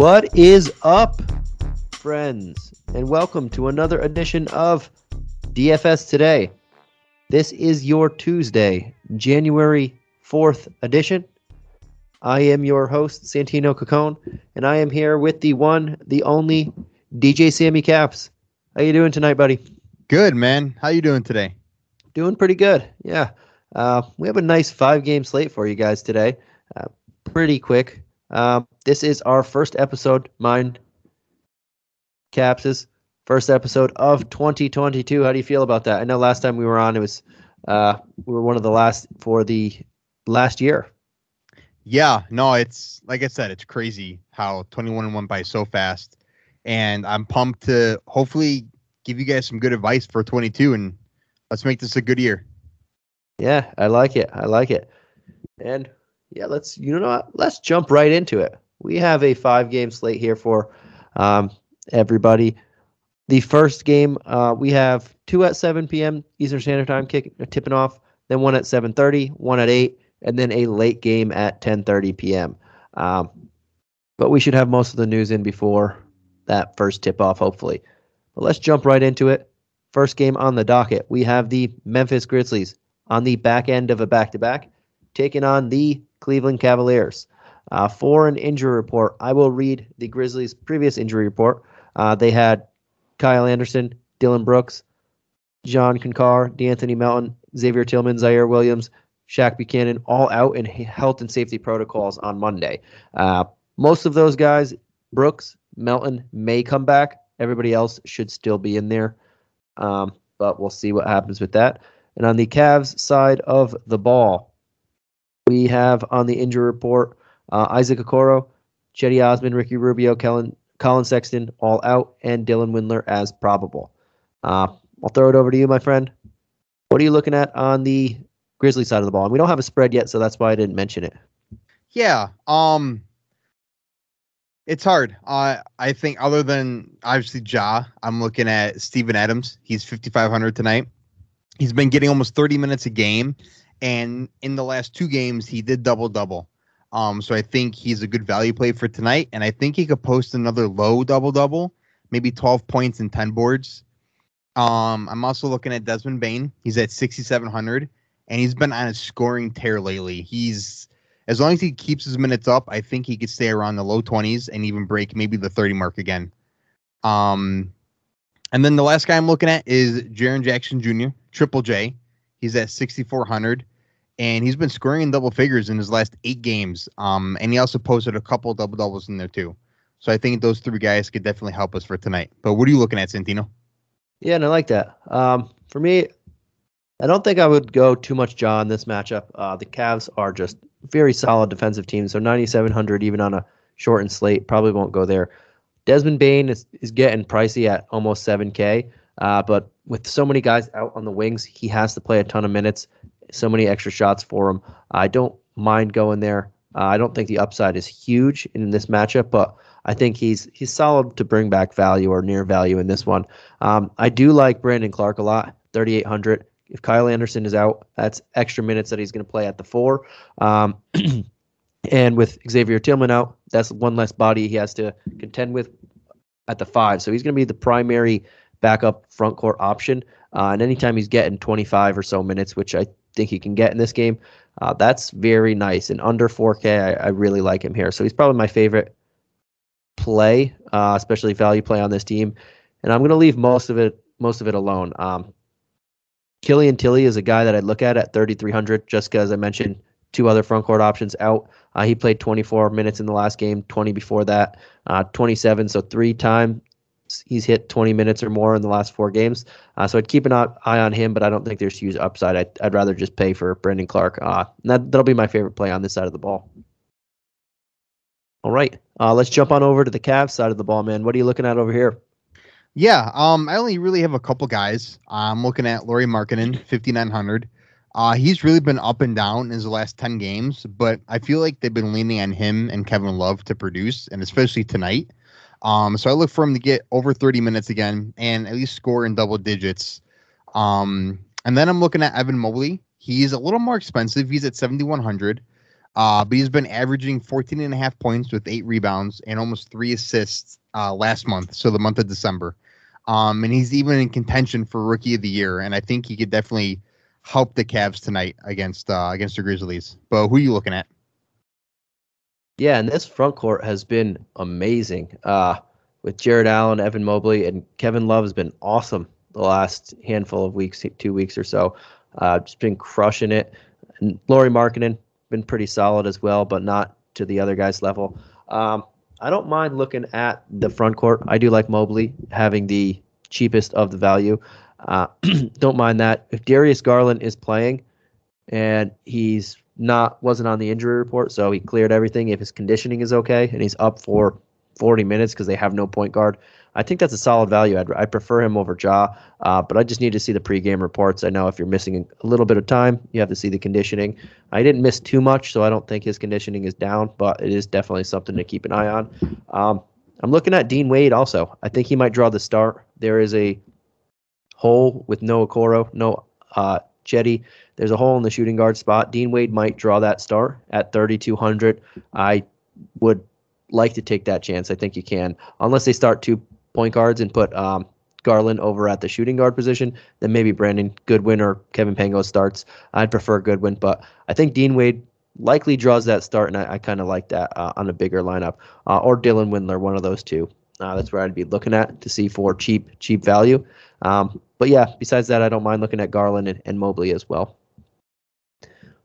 What is up, friends? And welcome to another edition of DFS Today. This is your Tuesday, January 4th edition. I am your host, Santino Cacone, and I am here with the one, the only DJ Sammy Caps. How you doing tonight, buddy? Good, man. How you doing today? Doing pretty good. Yeah. Uh, we have a nice five game slate for you guys today. Uh, pretty quick. Um, this is our first episode, mine, Caps's first episode of 2022. How do you feel about that? I know last time we were on, it was uh, we were one of the last for the last year. Yeah, no, it's like I said, it's crazy how 21 went by so fast, and I'm pumped to hopefully give you guys some good advice for 22, and let's make this a good year. Yeah, I like it. I like it. And yeah, let's you know what? Let's jump right into it. We have a five game slate here for um, everybody. The first game uh, we have two at 7 p.m. Eastern Standard Time, kick tipping off. Then one at 7:30, one at 8, and then a late game at 10:30 p.m. Um, but we should have most of the news in before that first tip off, hopefully. But let's jump right into it. First game on the docket, we have the Memphis Grizzlies on the back end of a back to back, taking on the Cleveland Cavaliers. Uh, for an injury report, I will read the Grizzlies' previous injury report. Uh, they had Kyle Anderson, Dillon Brooks, John Konchar, D'Anthony Melton, Xavier Tillman, Ziaire Williams, Shaq Buchanan, all out in health and safety protocols on Monday. Uh, most of those guys, Brooks, Melton, may come back. Everybody else should still be in there. Um, but we'll see what happens with that. And on the Cavs side of the ball, we have on the injury report uh, Isaac Okoro, Cedi Osman, Ricky Rubio, Kellen, Collin Sexton all out, and Dylan Windler as probable. Uh, I'll throw it over to you, my friend. What are you looking at on the Grizzly side of the ball? And we don't have a spread yet, so that's why I didn't mention it. Yeah. Um. It's hard. Uh, I think other than obviously Ja, I'm looking at Steven Adams. He's 5,500 tonight. He's been getting almost 30 minutes a game, and in the last two games, he did double double. Um, so I think he's a good value play for tonight, and I think he could post another low double double, maybe 12 points and 10 boards. Um, I'm also looking at Desmond Bane. He's at 6,700, and he's been on a scoring tear lately. He's as long as he keeps his minutes up, I think he could stay around the low 20s and even break maybe the 30 mark again. Um, and then the last guy I'm looking at is Jaren Jackson Jr., Triple J. He's at 6,400 and he's been scoring in double figures in his last eight games. Um, and he also posted a couple double doubles in there too. So I think those three guys could definitely help us for tonight. But what are you looking at, Santino? Yeah, and I like that. Um, for me, I don't think I would go too much John this matchup. Uh, the Cavs are just very solid defensive team, so 9,700 even on a shortened slate probably won't go there. Desmond Bane is, is getting pricey at almost 7K, uh, but with so many guys out on the wings, he has to play a ton of minutes, so many extra shots for him. I don't mind going there. Uh, I don't think the upside is huge in this matchup, but I think he's he's solid to bring back value or near value in this one. Um, I do like Brandon Clarke a lot, 3,800. If Kyle Anderson is out, that's extra minutes that he's going to play at the four. Um, and with Xavier Tillman out, that's one less body he has to contend with at the five. So he's going to be the primary backup front court option. Uh, and anytime he's getting 25 or so minutes, which I think he can get in this game, uh, that's very nice. And under 4K, I, I, really like him here. So he's probably my favorite play, uh, especially value play on this team. And I'm going to leave most of it most of it alone. Um, Killian Tillie is a guy that I'd look at at 3,300 just because I mentioned two other front court options out. Uh, he played 24 minutes in the last game, 20 before that, uh, 27. So three times he's hit 20 minutes or more in the last four games. Uh, so I'd keep an eye on him, but I don't think there's huge upside. I'd, I'd rather just pay for Brandon Clarke. Uh, that, that'll be my favorite play on this side of the ball. All right, uh, let's jump on over to the Cavs side of the ball, man. What are you looking at over here? Yeah, um, I only really have a couple guys. I'm looking at Lauri Markkanen, 5,900. Uh, he's really been up and down in his last 10 games, but I feel like they've been leaning on him and Kevin Love to produce, and especially tonight. Um, so I look for him to get over 30 minutes again and at least score in double digits. Um, and then I'm looking at Evan Mobley. He's a little more expensive. He's at 7,100. Uh, but he's been averaging 14 and a half points with eight rebounds and almost three assists uh, last month, so the month of December. Um, and he's even in contention for rookie of the year, and I think he could definitely help the Cavs tonight against uh, against the Grizzlies. But who are you looking at? Yeah, and this front court has been amazing. Uh, with Jarrett Allen, Evan Mobley, and Kevin Love has been awesome the last handful of weeks, two weeks or so. Uh, just been crushing it. And Lauri Markkanen been pretty solid as well, but not to the other guys' level. Um, I don't mind looking at the front court. I do like Mobley having the cheapest of the value. Uh, don't mind that. If Darius Garland is playing and he's not wasn't on the injury report, so he cleared everything. If his conditioning is okay and he's up for 40 minutes because they have no point guard, I think that's a solid value. I'd, I prefer him over Ja, uh, but I just need to see the pregame reports. I know if you're missing a little bit of time, you have to see the conditioning. I didn't miss too much, so I don't think his conditioning is down, but it is definitely something to keep an eye on. Um, I'm looking at Dean Wade also. I think he might draw the start. There is a hole with no Okoro, no uh, Cedi. There's a hole in the shooting guard spot. Dean Wade might draw that star at 3,200. I would like to take that chance. I think you can, unless they start two point guards and put um, Garland over at the shooting guard position, then maybe Brandon Goodwin or Kevin Pangos starts. I'd prefer Goodwin, but I think Dean Wade likely draws that start, and I, I kind of like that uh, on a bigger lineup. Uh, or Dylan Windler, one of those two. Uh, that's where I'd be looking at to see for cheap, cheap value. Um, but yeah, besides that, I don't mind looking at Garland and, and Mobley as well.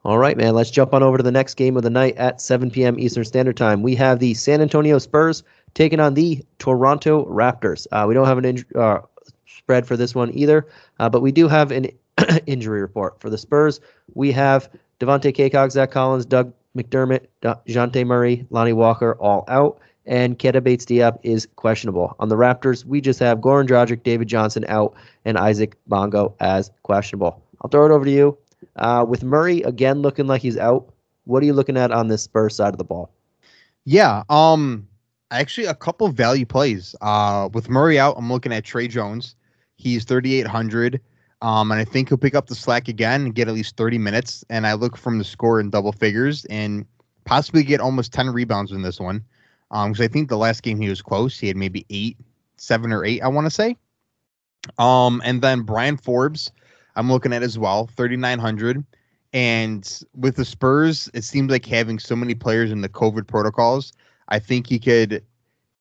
All right, man. Let's jump on over to the next game of the night at 7 p.m. Eastern Standard Time. We have the San Antonio Spurs taking on the Toronto Raptors. Uh, we don't have an in- uh, spread for this one either, uh, but we do have an injury report for the Spurs. We have Devontae Cacok, Zach Collins, Doug McDermott, Dejounte Murray, Lonnie Walker all out, and Keita Bates-Diop is questionable. On the Raptors, we just have Goran Dragic, David Johnson out, and Isaac Bonga as questionable. I'll throw it over to you. Uh, with Murray again looking like he's out, what are you looking at on this Spurs side of the ball? Yeah, um, actually a couple value plays. Uh, with Murray out, I'm looking at Tre Jones. He's 3,800. Um, and I think he'll pick up the slack again and get at least 30 minutes. And I look from the score in double figures and possibly get almost 10 rebounds in this one. Um, because I think the last game he was close. He had maybe eight, seven or eight, I want to say. Um, and then Bryn Forbes, I'm looking at as well, 3,900. And with the Spurs, it seems like having so many players in the COVID protocols, I think he could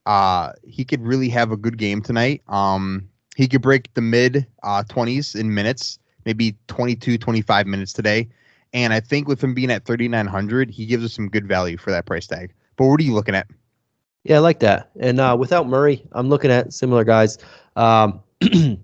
uh he could really have a good game tonight. Um he could break the mid uh 20s in minutes, maybe 22 25 minutes today. And I think with him being at 3900, he gives us some good value for that price tag. But what are you looking at? Yeah, I like that. And uh, without Murray, I'm looking at similar guys. Um,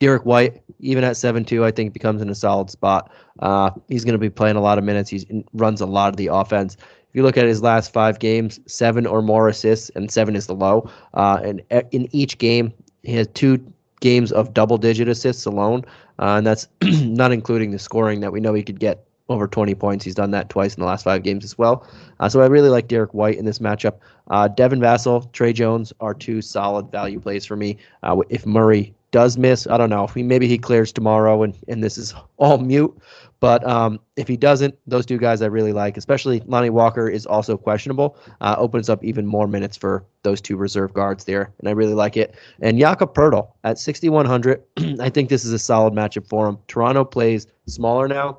Derrick White, even at 7-2, I think becomes in a solid spot. Uh, he's going to be playing a lot of minutes. He runs a lot of the offense. If you look at his last five games, seven or more assists, and seven is the low. Uh, and in each game, he has two games of double-digit assists alone, uh, and that's not including the scoring that we know he could get over 20 points. He's done that twice in the last five games as well. Uh, so I really like Derrick White in this matchup. Uh, Devin Vassell, Tre Jones are two solid value plays for me. Uh, if Murray does miss, I don't know. He, Maybe he clears tomorrow and, and this is all mute. But um, if he doesn't, those two guys I really like, especially Lonnie Walker is also questionable. Uh, opens up even more minutes for those two reserve guards there, and I really like it. And Jakob Poeltl at 6,100, I think this is a solid matchup for him. Toronto plays smaller now.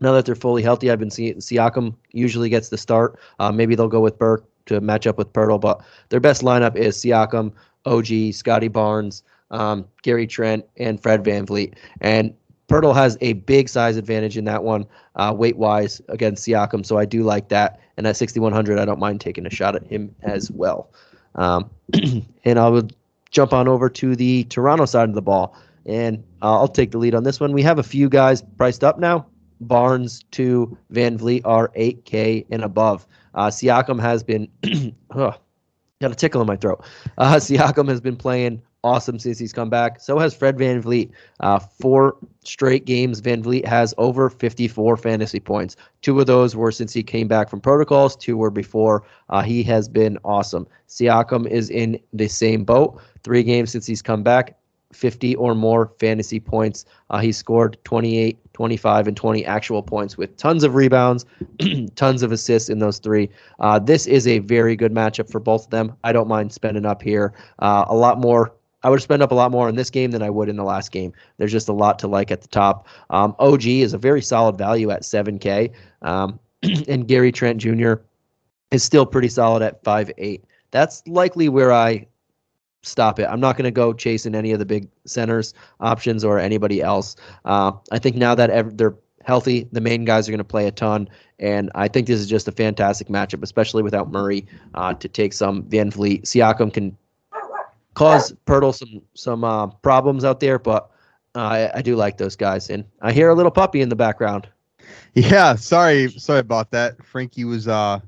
Now that they're fully healthy, I've been seeing Siakam usually gets the start. Uh, maybe they'll go with Burke to match up with Poeltl, but their best lineup is Siakam, OG, Scottie Barnes, um, Gary Trent, and Fred Van VanVleet. And Poeltl has a big size advantage in that one, uh, weight wise, against Siakam. So I do like that. And at 6,100, I don't mind taking a shot at him as well. Um, and I would jump on over to the Toronto side of the ball. And uh, I'll take the lead on this one. We have a few guys priced up now. Barnes to VanVleet are 8K and above. Uh, Siakam has been, got a tickle in my throat. Uh, Siakam has been playing awesome since he's come back. So has Fred VanVleet. Uh, four straight games, VanVleet has over 54 fantasy points. Two of those were since he came back from protocols, two were before. Uh, he has been awesome. Siakam is in the same boat. Three games since he's come back, 50 or more fantasy points. Uh, he scored 28, 25, and 20 actual points with tons of rebounds, tons of assists in those three. Uh, this is a very good matchup for both of them. I don't mind spending up here. Uh, a lot more. I would spend up a lot more in this game than I would in the last game. There's just a lot to like at the top. Um, OG is a very solid value at 7K, um, and Gary Trent Jr. is still pretty solid at 5'8. That's likely where I stop it. I'm not going to go chasing any of the big centers options or anybody else. Uh, I think now that ev- they're healthy, the main guys are going to play a ton, and I think this is just a fantastic matchup, especially without Murray uh, to take some VanVleet. Siakam can cause Poeltl some some uh, problems out there, but uh, I, I do like those guys, and I hear a little puppy in the background. Yeah, sorry, sorry about that. Frankie was uh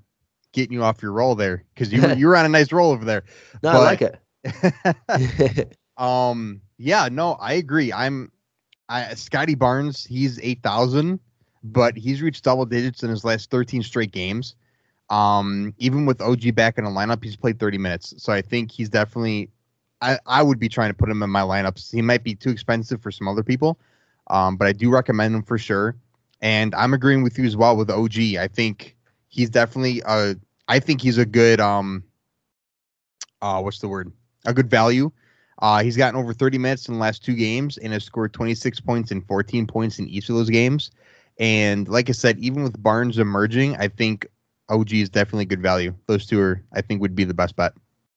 getting you off your roll there because you were, you were on a nice roll over there. No, I like it. um, yeah, no, I agree. I'm, I Scottie Barnes, he's eight thousand, but he's reached double digits in his last thirteen straight games. Um, even with OG back in the lineup, he's played thirty minutes, so I think he's definitely. I, I would be trying to put him in my lineups. He might be too expensive for some other people, um, but I do recommend him for sure. And I'm agreeing with you as well with OG. I think he's definitely a. I think he's a good um. Uh, what's the word? A good value. Uh, he's gotten over 30 minutes in the last two games and has scored 26 points and 14 points in each of those games. And like I said, even with Barnes emerging, I think OG is definitely good value. Those two are, I think, would be the best bet.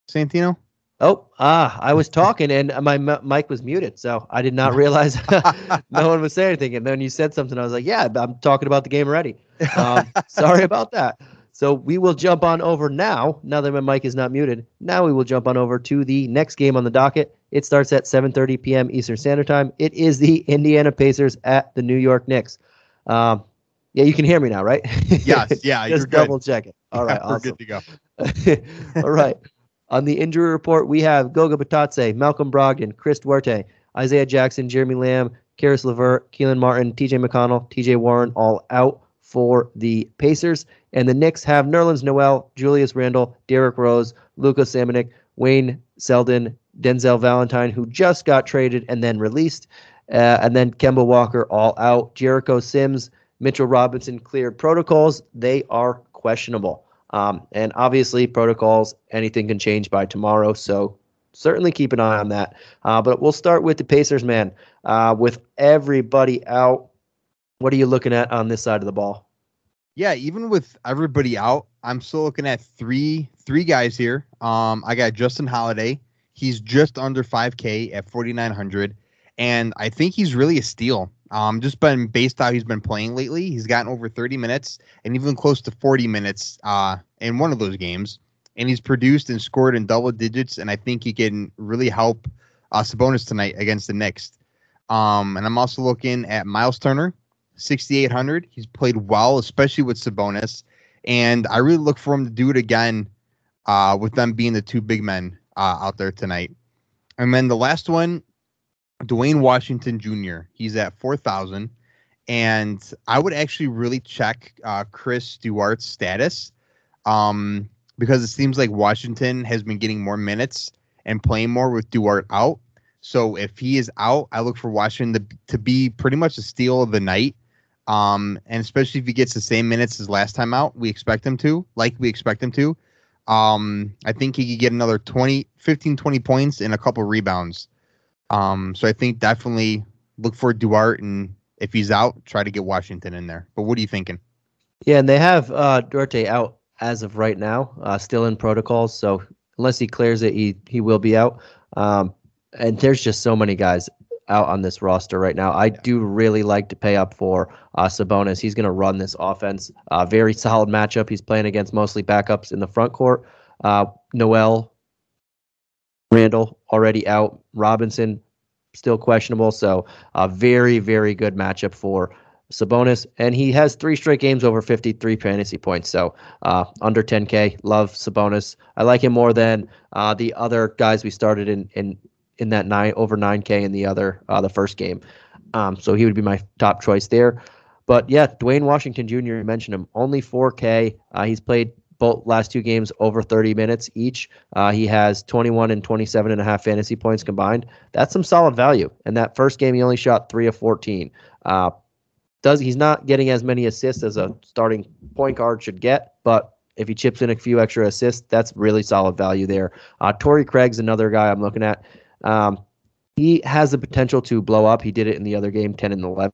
Santino? Oh, ah, I was talking and my m- mic was muted, so I did not realize no one was saying anything. And then you said something, I was like, "Yeah, I'm talking about the game already." Um, sorry about that. So we will jump on over now. Now that my mic is not muted, now we will jump on over to the next game on the docket. It starts at 7:30 p.m. Eastern Standard Time. It is the Indiana Pacers at the New York Knicks. Um, yeah, you can hear me now, right? Yes. Yeah. Just you're double good. check it. All right. We're awesome. good to go. All right. On the injury report, we have Goga Bitadze, Malcolm Brogdon, Chris Duarte, Isaiah Jackson, Jeremy Lamb, Caris LeVert, Kelan Martin, TJ McConnell, TJ Warren, all out for the Pacers. And the Knicks have Nerlens Noel, Julius Randle, Derrick Rose, Luka Samanic, Wayne Selden, Denzel Valentine, who just got traded and then released, uh, and then Kemba Walker all out. Jericho Sims, Mitchell Robinson cleared protocols. They are questionable. Um, and obviously, protocols, anything can change by tomorrow. So certainly keep an eye on that. Uh, but we'll start with the Pacers, man. Uh, with everybody out, what are you looking at on this side of the ball? Yeah, even with everybody out, I'm still looking at three three guys here. Um, I got Justin Holiday. He's just under 5K at 4,900, and I think he's really a steal. Um, just been based how he's been playing lately. He's gotten over 30 minutes and even close to 40 minutes uh, in one of those games, and he's produced and scored in double digits. And I think he can really help uh, Sabonis tonight against the Knicks. Um, and I'm also looking at Miles Turner. 6,800. He's played well, especially with Sabonis. And I really look for him to do it again uh, with them being the two big men uh, out there tonight. And then the last one, Dwayne Washington Jr. He's at 4,000. And I would actually really check uh, Chris Duarte's status um, because it seems like Washington has been getting more minutes and playing more with Duarte out. So if he is out, I look for Washington to, to be pretty much a steal of the night. Um, and especially if he gets the same minutes as last time out, we expect him to, like we expect him to. Um, I think he could get another 20, 15, 20 points and a couple rebounds. Um, so I think definitely look for Duarte, and if he's out, try to get Washington in there. But what are you thinking? Yeah, and they have uh, Duarte out as of right now, uh, still in protocols. So unless he clears it, he he will be out. Um, and there's just so many guys out on this roster right now. I Yeah. do really like to pay up for uh, Sabonis. He's going to run this offense. Uh, very solid matchup. He's playing against mostly backups in the front court. Uh, Noel, Randle already out. Robinson still questionable. So a very very good matchup for Sabonis, and he has three straight games over 53 fantasy points. So uh, under 10K. Love Sabonis. I like him more than uh, the other guys we started in in in that nine over 9K in the other uh, the first game. Um, so he would be my top choice there. But yeah, Dwayne Washington Jr. You mentioned him only 4K. Uh, he's played both last two games over 30 minutes each. Uh, he has 21 and 27 and a half fantasy points combined. That's some solid value. And that first game, he only shot three of 14. Uh, does he's not getting as many assists as a starting point guard should get, but if he chips in a few extra assists, that's really solid value there. Uh, Torrey Craig's another guy I'm looking at. Um, he has the potential to blow up. He did it in the other game, 10 and 11.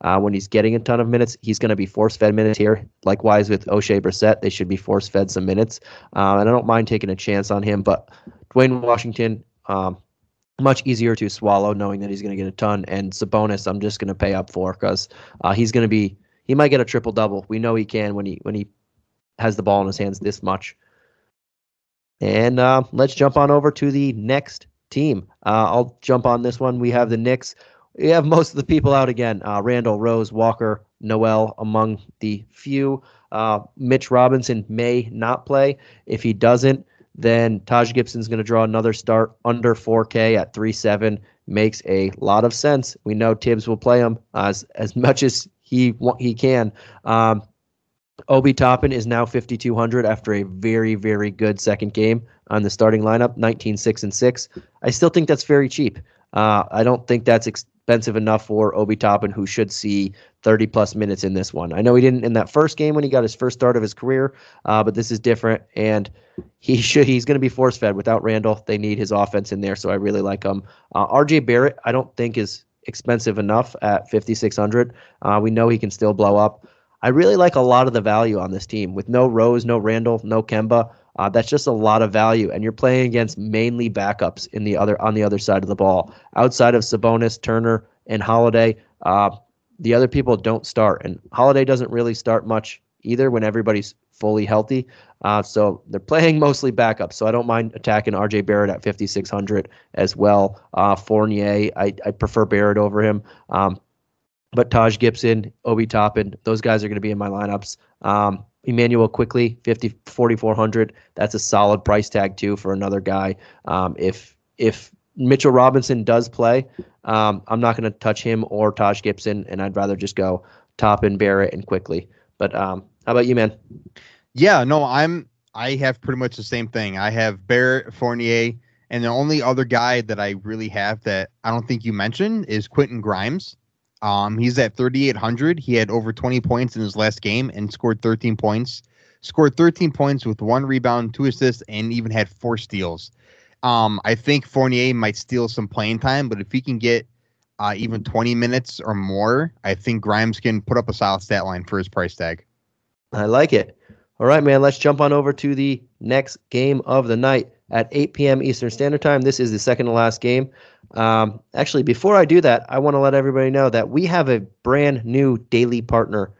Uh, when he's getting a ton of minutes, he's going to be force fed minutes here. Likewise with Oshae Brissett, they should be force fed some minutes. Uh, and I don't mind taking a chance on him, but Dwayne Washington, um, much easier to swallow knowing that he's going to get a ton. And Sabonis, I'm just going to pay up for because uh, he's going to be he might get a triple double. We know he can when he when he has the ball in his hands this much. And uh, let's jump on over to the next team. Uh, I'll jump on this one. We have the Knicks we have most of the people out again. Uh, Randle, Rose, Walker, Noel among the few. Uh, Mitch Robinson may not play. If he doesn't, then Taj Gibson's going to draw another start under 4K at 3-7. Makes a lot of sense. We know Thibs will play him as as much as he he can. Um, Obi Toppin is now 5200 after a very very good second game on the starting lineup, 19 6 and 6. I still think that's very cheap. Uh, I don't think that's expensive enough for Obi Toppin, who should see 30 plus minutes in this one. I know he didn't in that first game when he got his first start of his career, uh, but this is different, and he should he's going to be force fed without Randle, They need his offense in there, so I really like him. Uh, R.J. Barrett, I don't think is expensive enough at 5600. Uh, we know he can still blow up. I really like a lot of the value on this team with no Rose, no Randle, no Kemba. Uh, that's just a lot of value, and you're playing against mainly backups in the other on the other side of the ball. Outside of Sabonis, Turner, and Holiday, uh, the other people don't start, and Holiday doesn't really start much either when everybody's fully healthy. Uh, so they're playing mostly backups. So I don't mind attacking RJ Barrett at 5,600 as well. Uh, Fournier, I, I prefer Barrett over him. Um, but Taj Gibson, Obi Toppin, those guys are going to be in my lineups. Um, Immanuel Quickley, 50, 4,400. That's a solid price tag too for another guy. Um, if if Mitchell Robinson does play, um, I'm not going to touch him or Taj Gibson, and I'd rather just go Toppin, Barrett, and Quickley But um, how about you, man? Yeah, no, I'm. I have pretty much the same thing. I have Barrett, Fournier, and the only other guy that I really have that I don't think you mentioned is Quentin Grimes. Um, he's at 3,800. He had over 20 points in his last game and scored 13 points. Scored 13 points with one rebound, two assists, and even had four steals. Um, I think Fournier might steal some playing time, but if he can get uh, even 20 minutes or more, I think Grimes can put up a solid stat line for his price tag. I like it. All right, man. Let's jump on over to the next game of the night at 8 p.m. Eastern Standard Time. This is the second to last game. Um, actually, before I do that, I want to let everybody know that we have a brand new daily partner,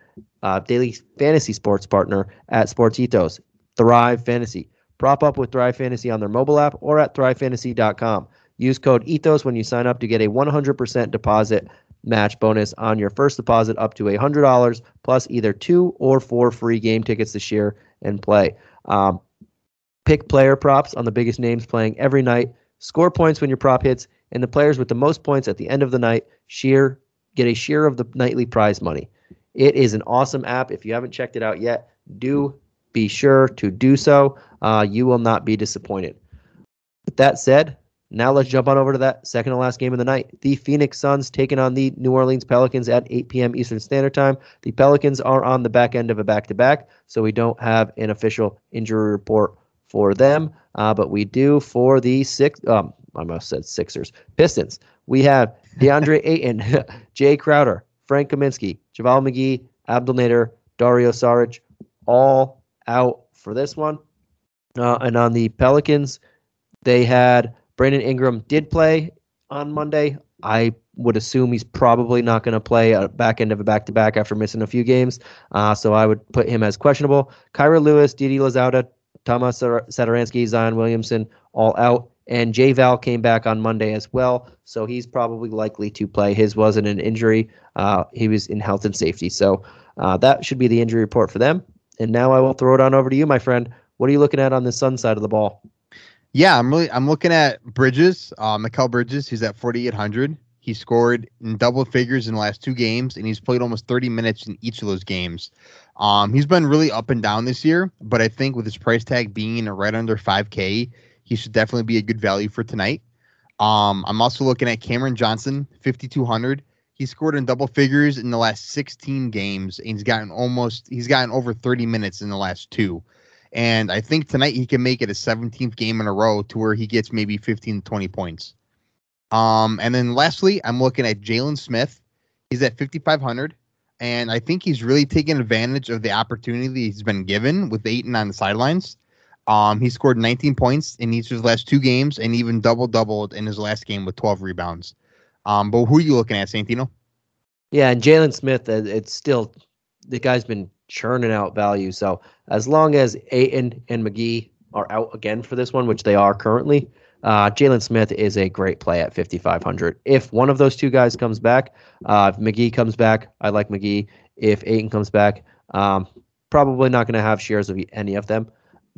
uh, daily fantasy sports partner at Sports Ethos, Thrive Fantasy. Prop up with Thrive Fantasy on their mobile app or at thrivefantasy.com. Use code ETHOS when you sign up to get a 100% deposit match bonus on your first deposit up to $100 plus either two or four free game tickets to share and play. Um, pick player props on the biggest names playing every night. Score points when your prop hits and the players with the most points at the end of the night share get a share of the nightly prize money. It is an awesome app. If you haven't checked it out yet, do be sure to do so. Uh, you will not be disappointed. With that said, now let's jump on over to that second to last game of the night. The Phoenix Suns taking on the New Orleans Pelicans at 8 p.m. Eastern Standard Time. The Pelicans are on the back end of a back to back, so we don't have an official injury report for them, uh, but we do for the six. Um, I must said Sixers. Pistons. We have DeAndre Ayton, Jae Crowder, Frank Kaminsky, JaVale McGee, Abdel Nader, Dario Saric, all out for this one. Uh, and on the Pelicans, they had Brandon Ingram did play on Monday. I would assume he's probably not going to play a back end of a back to back after missing a few games. Uh, so I would put him as questionable. Kira Lewis, Didi Louzada, Thomas Satoransky, Zion Williamson, all out. And Jay Val came back on Monday as well, so he's probably likely to play. His wasn't an injury; uh, he was in health and safety. So uh, that should be the injury report for them. And now I will throw it on over to you, my friend. What are you looking at on the Sun side of the ball? Yeah, I'm really I'm looking at Bridges, uh, Mikal Bridges. He's at 4,800. He scored in double figures in the last two games, and he's played almost 30 minutes in each of those games. Um, he's been really up and down this year, but I think with his price tag being right under 5K, he should definitely be a good value for tonight. Um, I'm also looking at Cameron Johnson, 5,200. He scored in double figures in the last 16 games, and he's gotten almost he's gotten over 30 minutes in the last two. And I think tonight he can make it a 17th game in a row to where he gets maybe 15 to 20 points. Um, and then lastly, I'm looking at Jalen Smith. He's at 5,500. And I think he's really taken advantage of the opportunity he's been given with Ayton on the sidelines. Um, he scored 19 points in each of his last two games and even double doubled in his last game with 12 rebounds. Um, but who are you looking at, Santino? Yeah, and Jalen Smith, it's still the guy's been churning out value. So as long as Ayton and McGee are out again for this one, which they are currently, uh, Jalen Smith is a great play at 5,500. If one of those two guys comes back, uh, if McGee comes back, I like McGee. If Ayton comes back, um, probably not going to have shares of any of them.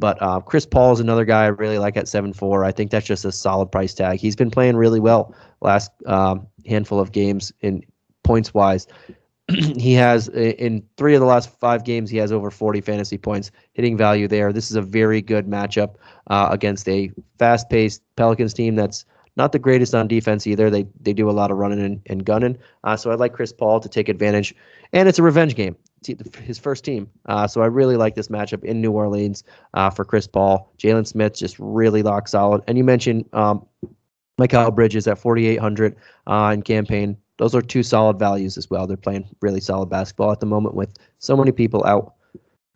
But uh, Chris Paul is another guy I really like at 7-4. I think that's just a solid price tag. He's been playing really well last um, handful of games in points wise. he has in three of the last five games he has over 40 fantasy points hitting value there this is a very good matchup uh, against a fast-paced pelicans team that's not the greatest on defense either they they do a lot of running and, and gunning uh, so i like chris paul to take advantage and it's a revenge game his first team uh, so i really like this matchup in new orleans uh, for chris paul jalen smith just really lock solid and you mentioned um, Mikal Bridges at 4,800 uh, in Cam Payne those are two solid values as well. They're playing really solid basketball at the moment with so many people out.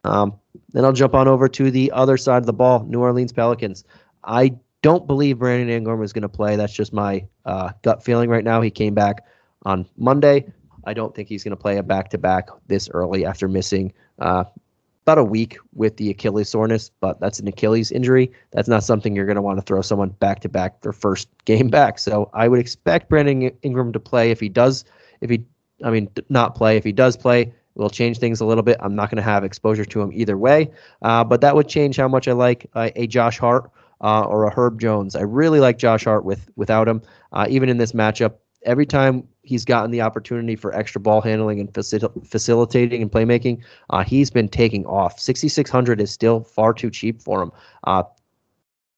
Um, then I'll jump on over to the other side of the ball, New Orleans Pelicans. I don't believe Brandon Ingram is going to play. That's just my uh, gut feeling right now. He came back on Monday. I don't think he's going to play a back to back this early after missing uh, about a week with the Achilles soreness, but that's an Achilles injury. That's not something you're going to want to throw someone back to back their first game back. So I would expect Brandon Ingram to play if he does. If he, I mean, not play. If he does play, will change things a little bit. I'm not going to have exposure to him either way, uh, but that would change how much I like uh, a Josh Hart uh, or a Herb Jones. I really like Josh Hart with without him, uh, even in this matchup. Every time he's gotten the opportunity for extra ball handling and facil- facilitating and playmaking, uh, he's been taking off. 6,600 is still far too cheap for him. Uh,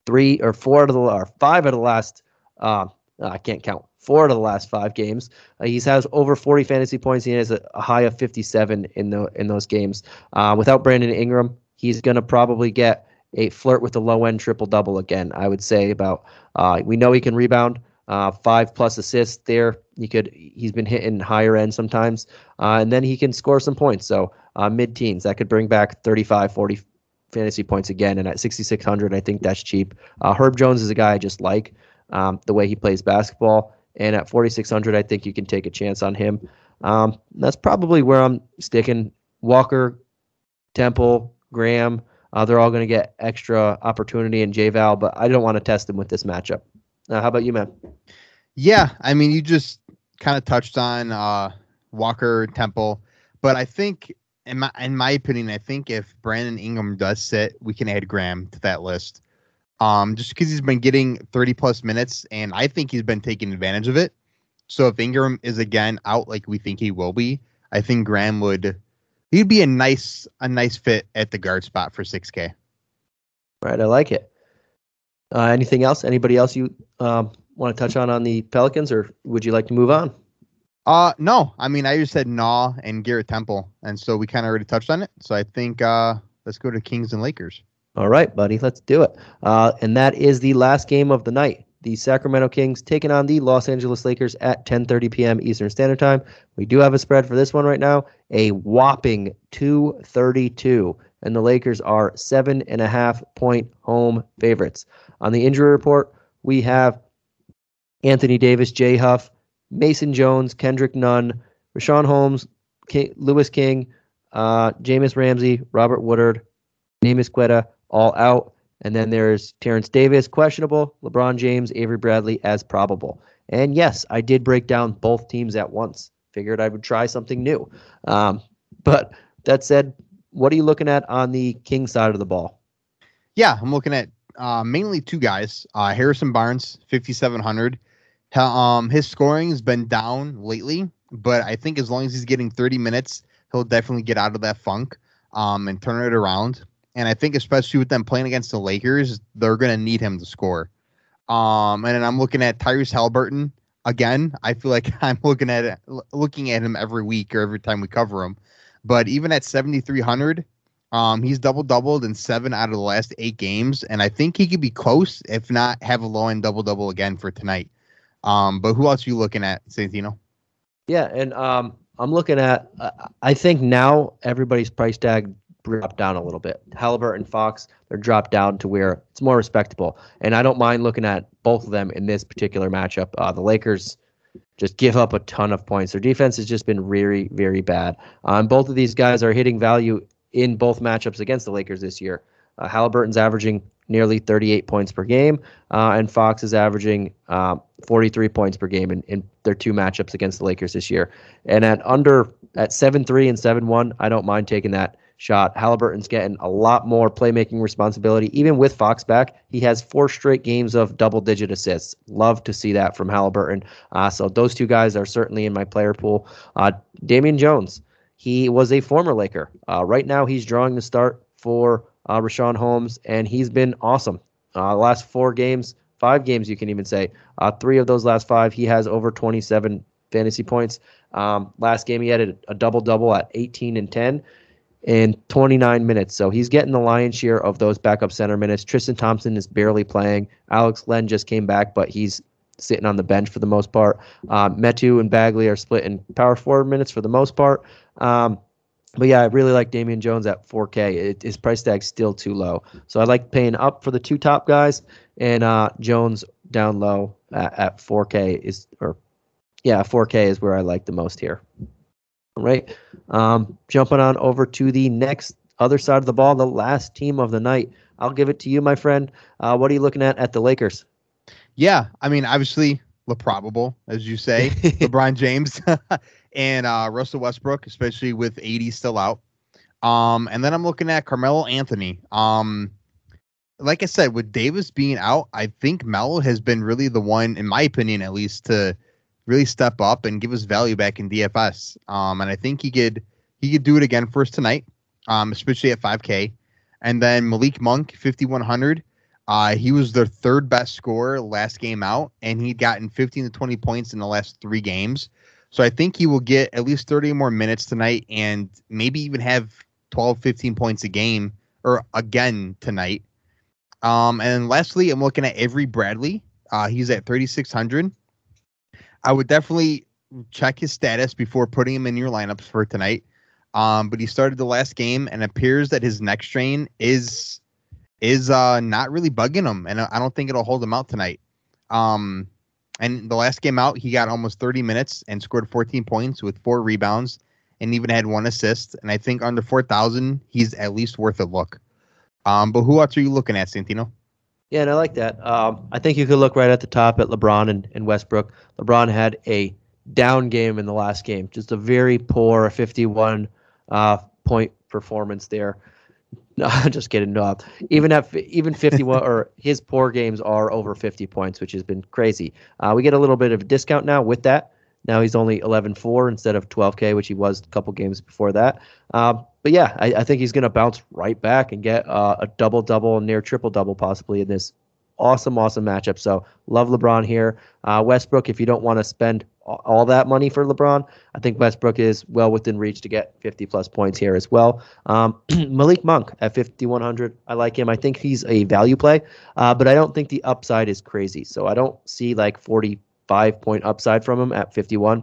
three or four out of the or five of the last, uh, I can't count. Four out of the last five games, uh, he's has over 40 fantasy points. He has a, a high of 57 in the in those games. Uh, without Brandon Ingram, he's gonna probably get a flirt with the low end triple double again. I would say about. Uh, we know he can rebound uh, five plus assists there. He could he's been hitting higher end sometimes, uh, and then he can score some points. So uh, mid teens that could bring back 35, 40 fantasy points again. And at 6600, I think that's cheap. Uh, Herb Jones is a guy I just like um, the way he plays basketball, and at 4600, I think you can take a chance on him. Um, that's probably where I'm sticking. Walker, Temple, Graham. Uh, they're all going to get extra opportunity in J-Val, but I don't want to test them with this matchup. Uh, how about you, man? Yeah, I mean, you just kind of touched on uh, Walker Temple, but I think, in my in my opinion, I think if Brandon Ingram does sit, we can add Graham to that list. Um, just because he's been getting 30 plus minutes, and I think he's been taking advantage of it. So if Ingram is again out like we think he will be, I think Graham would he'd be a nice a nice fit at the guard spot for 6K. Right, I like it. Uh, anything else? Anybody else you um, want to touch on on the Pelicans, or would you like to move on? Uh, no. I mean, I just said Nah and Garrett Temple, and so we kind of already touched on it. So I think uh, let's go to Kings and Lakers. All right, buddy, let's do it. Uh, and that is the last game of the night. The Sacramento Kings taking on the Los Angeles Lakers at 10:30 p.m. Eastern Standard Time. We do have a spread for this one right now, a whopping 232 and the Lakers are seven and a half point home favorites. On the injury report, we have Anthony Davis, Jay Huff, Mason Jones, Kendrick Nunn, Richaun Holmes, King, Louis King, uh, Jahmi'us Ramsey, Robert Woodard, Neemias Queta, all out. And then there's Terrence Davis, questionable, LeBron James, Avery Bradley as probable. And yes, I did break down both teams at once. Figured I would try something new. Um, but that said, what are you looking at on the King side of the ball? Yeah, I'm looking at uh, mainly two guys. Uh, Harrison Barnes, 5,700. Um, his scoring has been down lately, but I think as long as he's getting 30 minutes, he'll definitely get out of that funk. um, and turn it around. And I think especially with them playing against the Lakers, they're going to need him to score. Um, and then I'm looking at Tyrese Halliburton again. I feel like I'm looking at looking at him every week or every time we cover him. But even at 7,300, um, he's double doubled in seven out of the last eight games, and I think he could be close, if not have a low end double double again for tonight. Um, but who else are you looking at, Santino? Yeah, and um, I'm looking at. Uh, I think now everybody's price tag dropped down a little bit. Halliburton, Fox, they're dropped down to where it's more respectable, and I don't mind looking at both of them in this particular matchup. Uh, the Lakers just give up a ton of points. Their defense has just been very, very bad. Um, both of these guys are hitting value in both matchups against the Lakers this year. Uh, Halliburton's averaging nearly 38 points per game, uh, and Fox is averaging uh, 43 points per game in, in their two matchups against the Lakers this year. And at under at 7-3 and 7-1, I don't mind taking that shot. Halliburton's getting a lot more playmaking responsibility. Even with Fox back, he has four straight games of double digit assists. Love to see that from Halliburton. Uh, so those two guys are certainly in my player pool. Uh, Damian Jones, he was a former Laker. Uh, right now, he's drawing the start for uh, Richaun Holmes, and he's been awesome. Uh, last four games, five games, you can even say. Uh, three of those last five, he has over 27 fantasy points. Um, last game, he had a, a double double at 18 and 10 in 29 minutes. So he's getting the lion's share of those backup center minutes. Tristan Thompson is barely playing. Alex Len just came back, but he's sitting on the bench for the most part. Uh, Metu and Bagley are split in power forward minutes for the most part. Um, but yeah, I really like Damian Jones at 4K. It, his price tag's still too low, so I like paying up for the two top guys, and uh, Jones down low at, at 4K is or yeah, 4K is where I like the most here. All right, um, jumping on over to the next other side of the ball, the last team of the night. I'll give it to you, my friend. Uh, what are you looking at at the Lakers? Yeah, I mean, obviously, the probable, as you say, LeBron James. and uh, Russell Westbrook, especially with AD still out. Um, and then I'm looking at Carmelo Anthony. Um, like I said, with Davis being out, I think Melo has been really the one, in my opinion, at least, to really step up and give us value back in DFS. Um, and I think he could he could do it again for us tonight, um, especially at 5K. And then Malik Monk, 5100. Uh, he was their third best scorer last game out, and he'd gotten 15 to 20 points in the last three games. So I think he will get at least 30 more minutes tonight and maybe even have 12, 15 points a game or again tonight. Um, and lastly, I'm looking at Avery Bradley. Uh, he's at 3,600. I would definitely check his status before putting him in your lineups for tonight. Um, but he started the last game and appears that his neck strain is is uh not really bugging him, and I don't think it'll hold him out tonight. Um, and the last game out, he got almost 30 minutes and scored 14 points with four rebounds and even had one assist. And I think under 4,000, he's at least worth a look. Um, but who else are you looking at, Santino? Yeah, and I like that. Um, I think you could look right at the top at LeBron and, and Westbrook. LeBron had a down game in the last game, just a very poor 51 uh, point performance there. No, just kidding. No, even at even 51 or his poor games are over 50 points, which has been crazy. Uh, we get a little bit of a discount now with that. Now he's only 11-4 instead of 12K, which he was a couple games before that. Um, but yeah, I, I, think he's going to bounce right back and get uh, a double double, near triple double, possibly in this awesome, awesome matchup. So love LeBron here. Uh, Westbrook, if you don't want to spend all that money for LeBron, I think Westbrook is well within reach to get 50 plus points here as well. Um, Malik Monk at 5,100, I like him. I think he's a value play, uh, but I don't think the upside is crazy. So I don't see like 45 point upside from him at 51,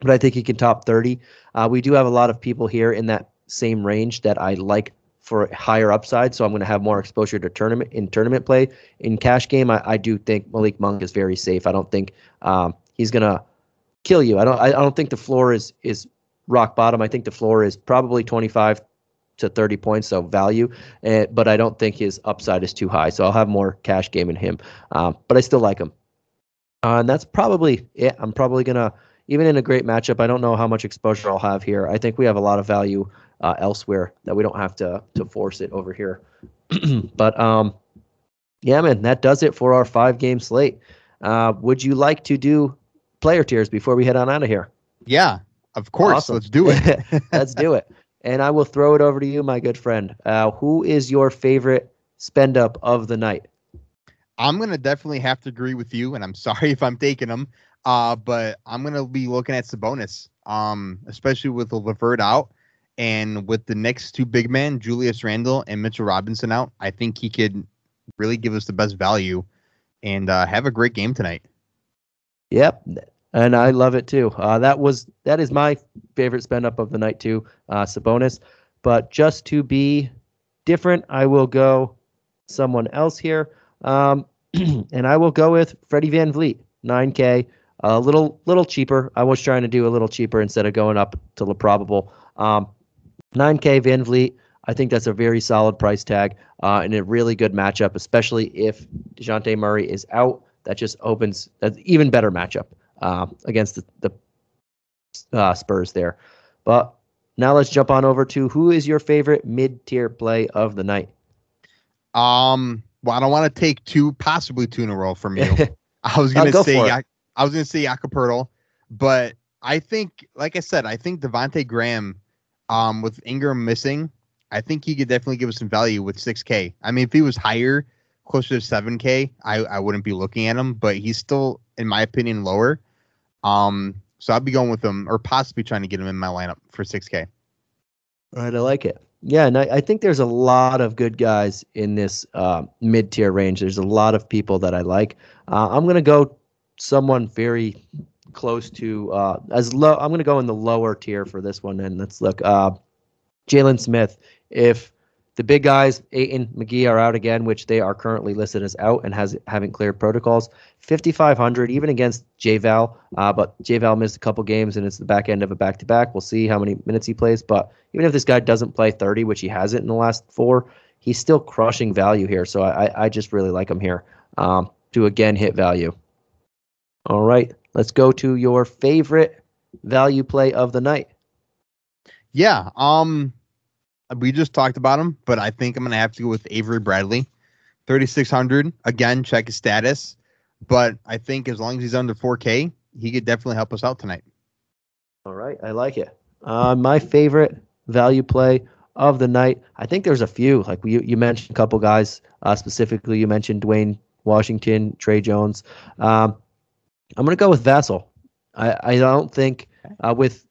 but I think he can top 30. Uh, we do have a lot of people here in that same range that I like for higher upside. So I'm going to have more exposure to tournament in tournament play. In cash game, I, I do think Malik Monk is very safe. I don't think um, he's going to kill you. I don't. I don't think the floor is is rock bottom. I think the floor is probably 25 to 30 points, so value. Uh, but I don't think his upside is too high. So I'll have more cash game in him. Um, but I still like him. Uh, and that's probably it. I'm probably gonna even in a great matchup. I don't know how much exposure I'll have here. I think we have a lot of value uh, elsewhere that we don't have to to force it over here. but um, yeah, man, that does it for our five game slate. Uh, would you like to do player tiers before we head on out of here? Yeah, of course. Awesome. Let's do it. Let's do it. and I will throw it over to you, my good friend. Uh, who is your favorite spend up of the night? I'm gonna definitely have to agree with you, and I'm sorry if I'm taking him. Uh, but I'm gonna be looking at Sabonis, um, especially with LeVert out and with the next two big men, Julius Randle and Mitchell Robinson out. I think he could really give us the best value and uh, have a great game tonight. Yep, and I love it too. Uh, that was that is my favorite spend up of the night too, uh, Sabonis. But just to be different, I will go someone else here, um, and I will go with Freddie VanVleet, 9K, a little little cheaper. I was trying to do a little cheaper instead of going up to the probable. Um, 9K VanVleet. I think that's a very solid price tag uh, and a really good matchup, especially if Dejounte Murray is out. That just opens an even better matchup uh, against the, the uh, Spurs there. But now let's jump on over to who is your favorite mid-tier play of the night? Um, well, I don't want to take two, possibly two in a row from you. I was gonna go say, I, I, was gonna say Jakob but I think, like I said, I think Devonte Graham, um, with Ingram missing, I think he could definitely give us some value with 6K. I mean, if he was higher, closer to 7K, I, I wouldn't be looking at him, but he's still, in my opinion, lower. Um, so I'll be going with him or possibly trying to get him in my lineup for 6K. All right, I like it. Yeah, and I, I think there's a lot of good guys in this uh, mid tier range. There's a lot of people that I like. Uh, I'm going to go someone very close to uh, as low. I'm going to go in the lower tier for this one, and let's look. Uh, Jalen Smith. If the big guys, Ayton, McGee are out again, which they are currently listed as out and has haven't cleared protocols. 5,500 even against JVal, uh, but JVal missed a couple games and it's the back end of a back to back. We'll see how many minutes he plays, but even if this guy doesn't play 30, which he hasn't in the last four, he's still crushing value here. So I, I just really like him here um, to again hit value. All right, let's go to your favorite value play of the night. Yeah, um, we just talked about him, but I think I'm gonna have to go with Avery Bradley, 3600. Again, check his status, but I think as long as he's under 4K, he could definitely help us out tonight. All right, I like it. Uh, my favorite value play of the night. I think there's a few. Like you, you mentioned a couple guys uh, specifically. You mentioned Duane Washington, Tre Jones. Um, I'm gonna go with Vassell. I, I don't think uh, with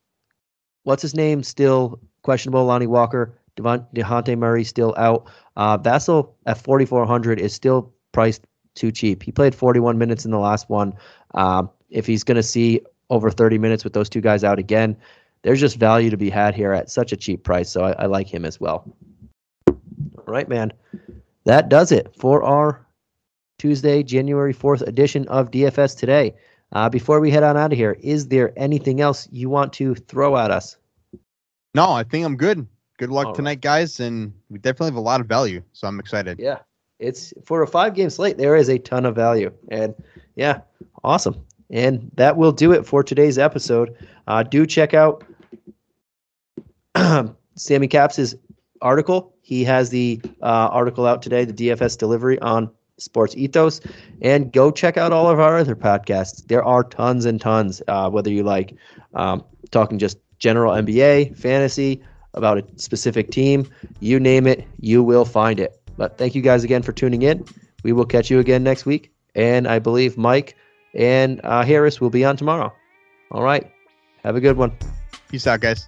what's his name still questionable, Lonnie Walker, Devon, Dejounte Murray still out. Uh, Vassell at 4,400 is still priced too cheap. He played 41 minutes in the last one. Um, if he's going to see over 30 minutes with those two guys out again, there's just value to be had here at such a cheap price. So I, I like him as well. All right, man. That does it for our Tuesday, January 4th edition of DFS Today. Uh, before we head on out of here, is there anything else you want to throw at us? No, I think I'm good. Good luck All tonight, right. guys, and we definitely have a lot of value, so I'm excited. Yeah, it's for a five game slate. There is a ton of value, and yeah, awesome. And that will do it for today's episode. Uh, do check out Sammy Caps's article. He has the uh, article out today, the DFS delivery on Sports Ethos, and go check out all of our other podcasts. There are tons and tons. Uh, whether you like um, talking just general NBA, fantasy, about a specific team, you name it, you will find it. But thank you guys again for tuning in. We will catch you again next week. And I believe Mike and uh, Harris will be on tomorrow. All right. Have a good one. Peace out, guys.